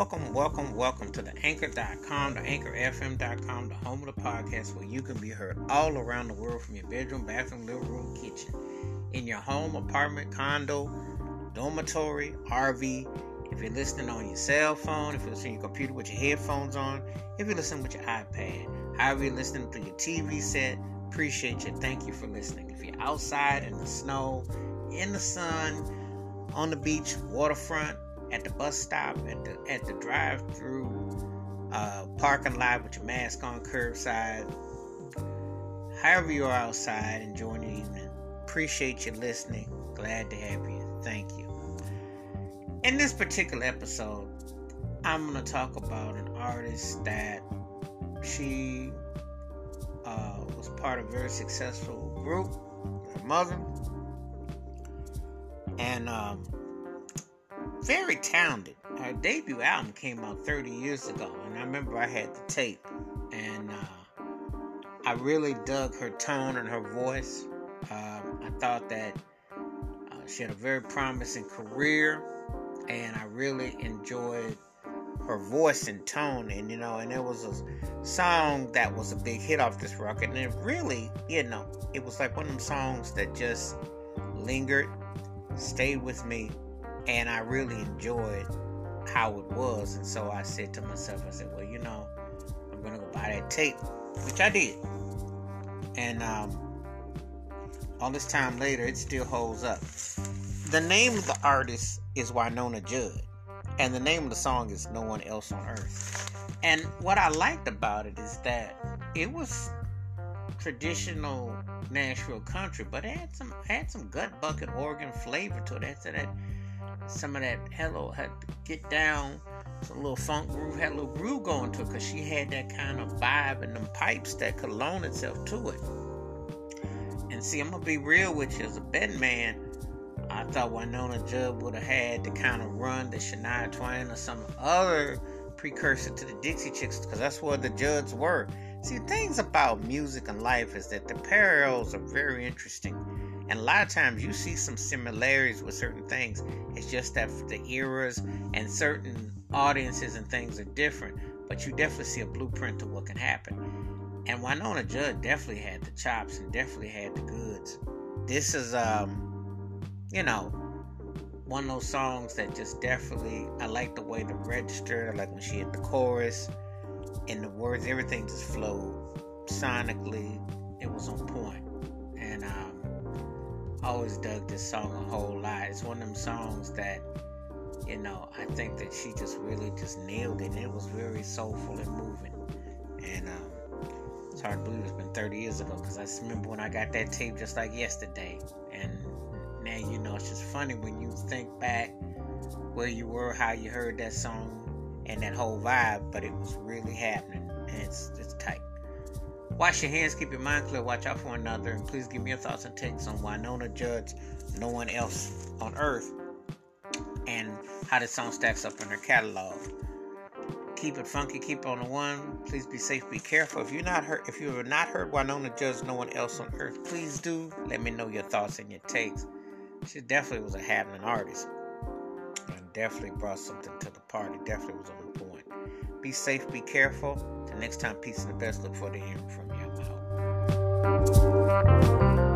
welcome, welcome, welcome to the anchor.com, the anchorfm.com, the home of the podcast where you can be heard all around the world from your bedroom, bathroom, living room, kitchen, in your home, apartment, condo, dormitory, RV. If you're listening on your cell phone, if you're listening your computer with your headphones on, if you're listening with your iPad, however you're listening through your TV set, appreciate you. Thank you for listening. If you're outside in the snow, in the sun, on the beach, waterfront, at the bus stop, at the at the drive-through uh, parking lot with your mask on, curbside. However you are outside enjoying the evening, appreciate you listening. Glad to have you. Thank you. In this particular episode, I'm going to talk about an artist that she uh, was part of a very successful group, her mother, and um, very talented. Her debut album came out 30 years ago, and I remember I had the tape, and uh, I really dug her tone and her voice. Um, I thought that uh, she had a very promising career, and I really enjoyed her voice and tone. And you know, and it was a song that was a big hit off this record, and it really, you know, it was like one of them songs that just lingered, stayed with me and I really enjoyed how it was. And so I said to myself, I said, well, you know, I'm gonna go buy that tape, which I did. And um, all this time later, it still holds up. The name of the artist is Wynonna Judd, and the name of the song is No One Else on Earth. And what I liked about it is that it was traditional Nashville country, but it had some had some gut bucket organ flavor to it. It had that some of that hello had to get down. Some little funk groove had a little groove going to it because she had that kind of vibe and them pipes that could loan itself to it. And see i'm gonna be real with you as a betting man i thought Wynonna judd would have had the kind of run that shania twain or some other precursor to the dixie chicks because that's where the judds were see things about music and life is that the parallels are very interesting and a lot of times you see some similarities with certain things. It's just that the eras and certain audiences and things are different. But you definitely see a blueprint to what can happen. And Wynonna Judd definitely had the chops and definitely had the goods. This is um, you know, one of those songs that just definitely I like the way the register, I like when she hit the chorus and the words, everything just flowed sonically. It was on point. And um I always dug this song a whole lot. It's one of them songs that, you know, I think that she just really just nailed it. And it was very soulful and moving. And um, it's hard to believe it's been 30 years ago because I remember when I got that tape just like yesterday. And you know, it's just funny when you think back where you were, how you heard that song, and that whole vibe, but it was really happening. And it's, it's tight. Wash your hands, keep your mind clear, watch out for another, and please give me your thoughts and takes on Wynonna Judd, No One Else on Earth and how this song stacks up in her catalog. Keep it funky, keep on the one. Please be safe, be careful. If you're not hurt, if you have not heard Wynonna Judd, No One Else on Earth, please do let me know your thoughts and your takes. She definitely was a happening artist. And definitely brought something to the party. Definitely was on point. Be safe, be careful. Till next time, peace and the best. Look forward to hearing from you. Out.